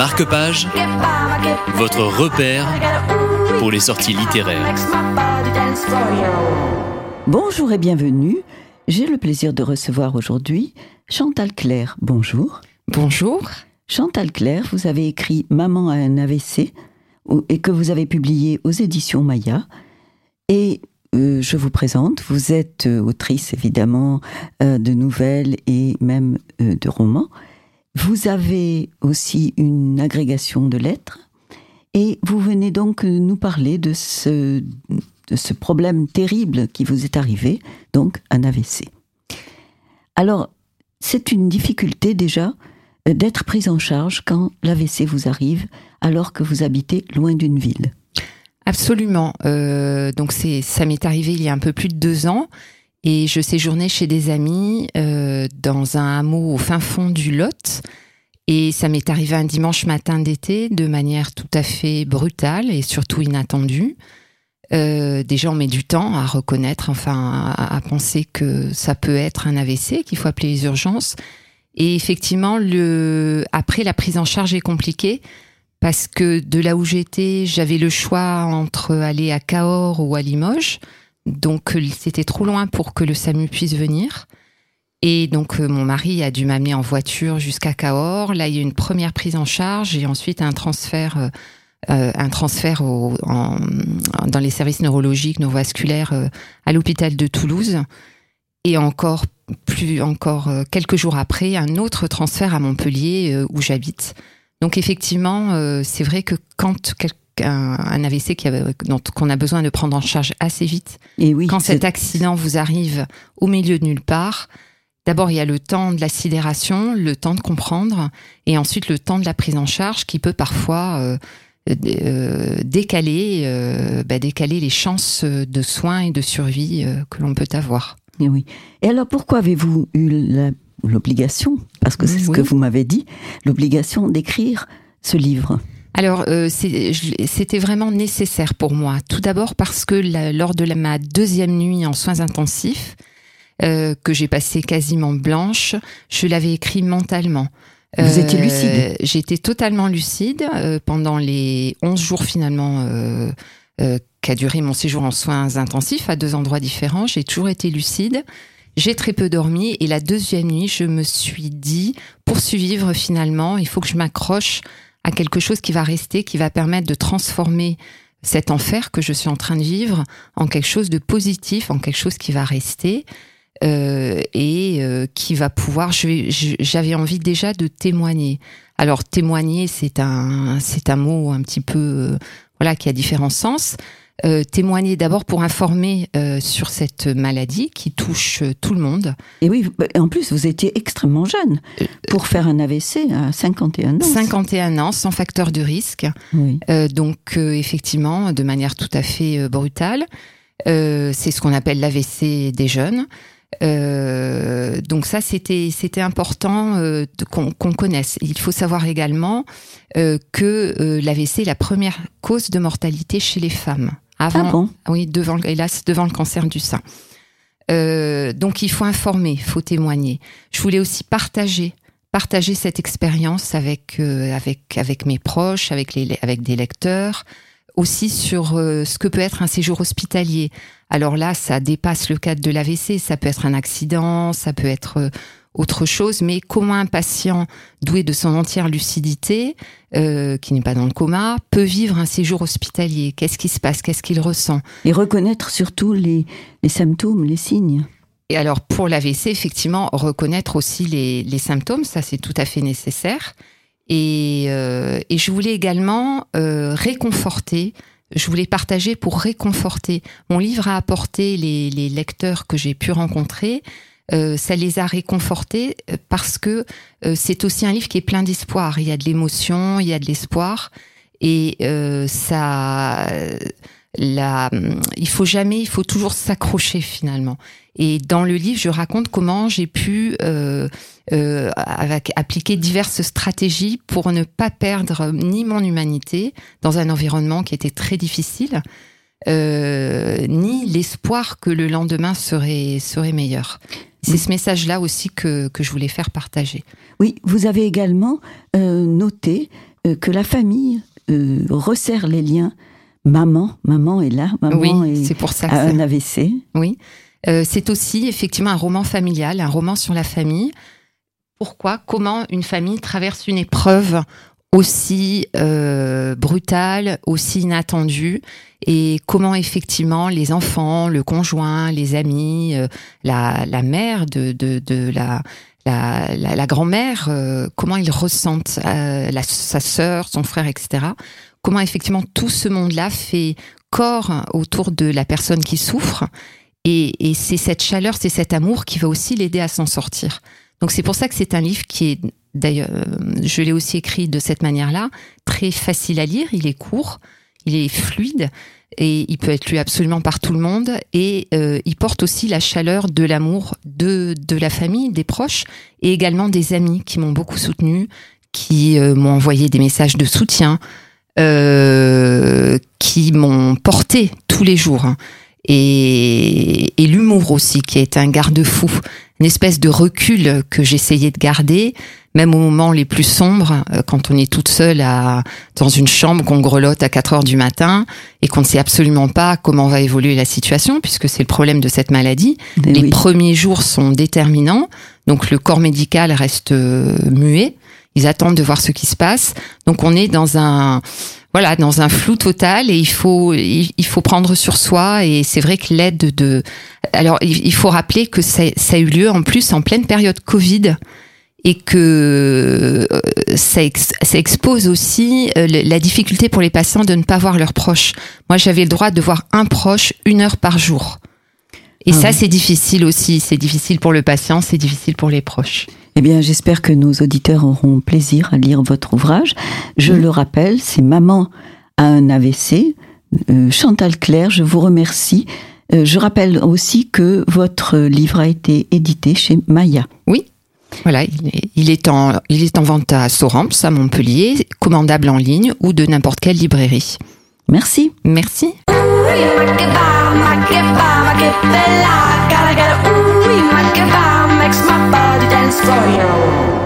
Marque-Page, votre repère pour les sorties littéraires. Bonjour et bienvenue. J'ai le plaisir de recevoir aujourd'hui Chantal Claire. Bonjour. Bonjour. Chantal Claire, vous avez écrit Maman a un AVC et que vous avez publié aux éditions Maya. Et euh, je vous présente, vous êtes euh, autrice évidemment euh, de nouvelles et même de romans. Vous avez aussi une agrégation de lettres et vous venez donc nous parler de ce, problème terrible qui vous est arrivé, donc un AVC. Alors, c'est une difficulté déjà d'être prise en charge quand l'AVC vous arrive alors que vous habitez loin d'une ville. Absolument. Euh, donc ça m'est arrivé il y a un peu plus de deux ans et je séjournais chez des amis euh, dans un hameau au fin fond du Lot. Et ça m'est arrivé un dimanche matin d'été de manière tout à fait brutale et surtout inattendue. Euh, déjà, on met du temps à reconnaître, enfin, à, penser que ça peut être un AVC, qu'il faut appeler les urgences. Et effectivement, le, après, la prise en charge est compliquée parce que de là où j'étais, j'avais le choix entre aller à Cahors ou à Limoges. Donc c'était trop loin pour que le SAMU puisse venir. Et donc euh, mon mari a dû m'amener en voiture jusqu'à Cahors. Là, il y a une première prise en charge et ensuite un transfert, euh, euh un transfert dans les services neurologiques, neurovasculaires euh, à l'hôpital de Toulouse. Et encore plus, encore quelques jours après, un autre transfert à Montpellier où j'habite. Donc effectivement, euh, c'est vrai que quand un AVC qu'on a besoin de prendre en charge assez vite, Et oui, quand cet accident vous arrive au milieu de nulle part, d'abord il y a le temps de la sidération, le temps de comprendre, et ensuite le temps de la prise en charge qui peut parfois euh, euh, décaler, euh, bah, décaler les chances de soins et de survie que l'on peut avoir. Et oui. Et alors pourquoi avez-vous eu l'obligation, parce que c'est Oui, ce que vous m'avez dit, l'obligation d'écrire ce livre? Alors, euh, c'était vraiment nécessaire pour moi. Tout d'abord parce que la- lors de la- ma deuxième nuit en soins intensifs, euh, que j'ai passé quasiment blanche, je l'avais écrit mentalement. Euh, Vous étiez lucide J'étais totalement lucide euh, pendant les 11 jours finalement euh, euh, qu'a duré mon séjour en soins intensifs à deux endroits différents. J'ai toujours été lucide. J'ai très peu dormi et la deuxième nuit, je me suis dit, pour survivre finalement, il faut que je m'accroche à quelque chose qui va rester, qui va permettre de transformer cet enfer que je suis en train de vivre en quelque chose de positif, en quelque chose qui va rester euh, et euh, qui va pouvoir. J'avais envie déjà de témoigner. Alors témoigner, c'est un, c'est un mot un petit peu, euh, voilà, qui a différents sens. Euh, témoigner d'abord pour informer euh, sur cette maladie qui touche euh, tout le monde. Et oui, bah, en plus, vous étiez extrêmement jeune pour faire un AVC à 51 ans. 51 ans, sans facteur de risque. Oui. Donc effectivement, de manière tout à fait brutale. C'est ce qu'on appelle l'AVC des jeunes. Euh, donc ça, c'était c'était important euh, qu'on connaisse. Il faut savoir également euh, que l'AVC est la première cause de mortalité chez les femmes. Avant, Ah bon oui, devant, hélas, devant le cancer du sein. Euh, donc il faut informer, il faut témoigner. Je voulais aussi partager, partager cette expérience avec euh, avec avec mes proches, avec les avec des lecteurs, aussi sur euh, ce que peut être un séjour hospitalier. Alors là, ça dépasse le cadre de l'AVC, ça peut être un accident, ça peut être autre chose, mais comment un patient doué de son entière lucidité, euh, qui n'est pas dans le coma, peut vivre un séjour hospitalier? Qu'est-ce qui se passe? Qu'est-ce qu'il ressent? Et reconnaître surtout les, les symptômes, les signes. Et alors pour l'AVC, effectivement, reconnaître aussi les, les symptômes, ça c'est tout à fait nécessaire. Et, euh, et je voulais également euh, réconforter, je voulais partager pour réconforter. Mon livre a apporté les, les lecteurs que j'ai pu rencontrer, euh, ça les a réconfortés euh, parce que euh, c'est aussi un livre qui est plein d'espoir. Il y a de l'émotion, il y a de l'espoir. Et euh, ça, il faut jamais, il faut toujours s'accrocher finalement. Et dans le livre, je raconte comment j'ai pu euh, avec, appliquer diverses stratégies pour ne pas perdre ni mon humanité dans un environnement qui était très difficile, euh, ni l'espoir que le lendemain serait, serait meilleur. C'est ce message-là aussi que, que je voulais faire partager. Oui, vous avez également euh, noté euh, que la famille resserre les liens. Maman, maman est là, maman Oui, est c'est pour ça ça- un AVC. Oui. C'est aussi effectivement un roman familial, un roman sur la famille. Pourquoi? Comment une famille traverse une épreuve aussi euh, brutale, aussi inattendue, et comment effectivement les enfants, le conjoint, les amis, euh, la, la mère de, de, de la, la, la, la grand-mère, euh, comment ils ressentent euh, la, sa sœur, son frère, etc. Comment effectivement tout ce monde-là fait corps autour de la personne qui souffre. Et, et c'est cette chaleur, c'est cet amour qui va aussi l'aider à s'en sortir. Donc c'est pour ça que c'est un livre qui est, d'ailleurs, euh, je l'ai aussi écrit de cette manière-là, très facile à lire, il est court, il est fluide et il peut être lu absolument par tout le monde et euh, il porte aussi la chaleur de l'amour de, de la famille, des proches et également des amis qui m'ont beaucoup soutenu, qui euh, m'ont envoyé des messages de soutien, euh, qui m'ont porté tous les jours. Et, et l'humour aussi, qui est un garde-fou, une espèce de recul que j'essayais de garder, même aux moments les plus sombres, euh, quand on est toute seule à, dans une chambre, qu'on grelotte à 4 heures du matin et qu'on ne sait absolument pas comment va évoluer la situation, puisque c'est le problème de cette maladie. Eh Les oui. premiers jours sont déterminants, donc le corps médical reste euh, muet. Ils attendent de voir ce qui se passe. Donc on est dans un voilà dans un flou total et il faut il, faut prendre sur soi et c'est vrai que l'aide de alors il, faut rappeler que ça, ça a eu lieu en plus en pleine période Covid et que euh, ça, ça expose aussi euh, la difficulté pour les patients de ne pas voir leurs proches. Moi, j'avais le droit de voir un proche une heure par jour. Et Ah ça, oui. c'est difficile aussi. C'est difficile pour le patient, c'est difficile pour les proches. Eh bien, j'espère que nos auditeurs auront plaisir à lire votre ouvrage. Je le rappelle, c'est Maman a un AVC. Euh, Chantal Claire, je vous remercie. Euh, je rappelle aussi que votre livre a été édité chez Maya. Voilà, il est, il est en, il est en vente à Sorams, à Montpellier, commandable en ligne ou de n'importe quelle librairie. Merci. Merci. Bella, gotta get a ooh, it give makes my body dance for you.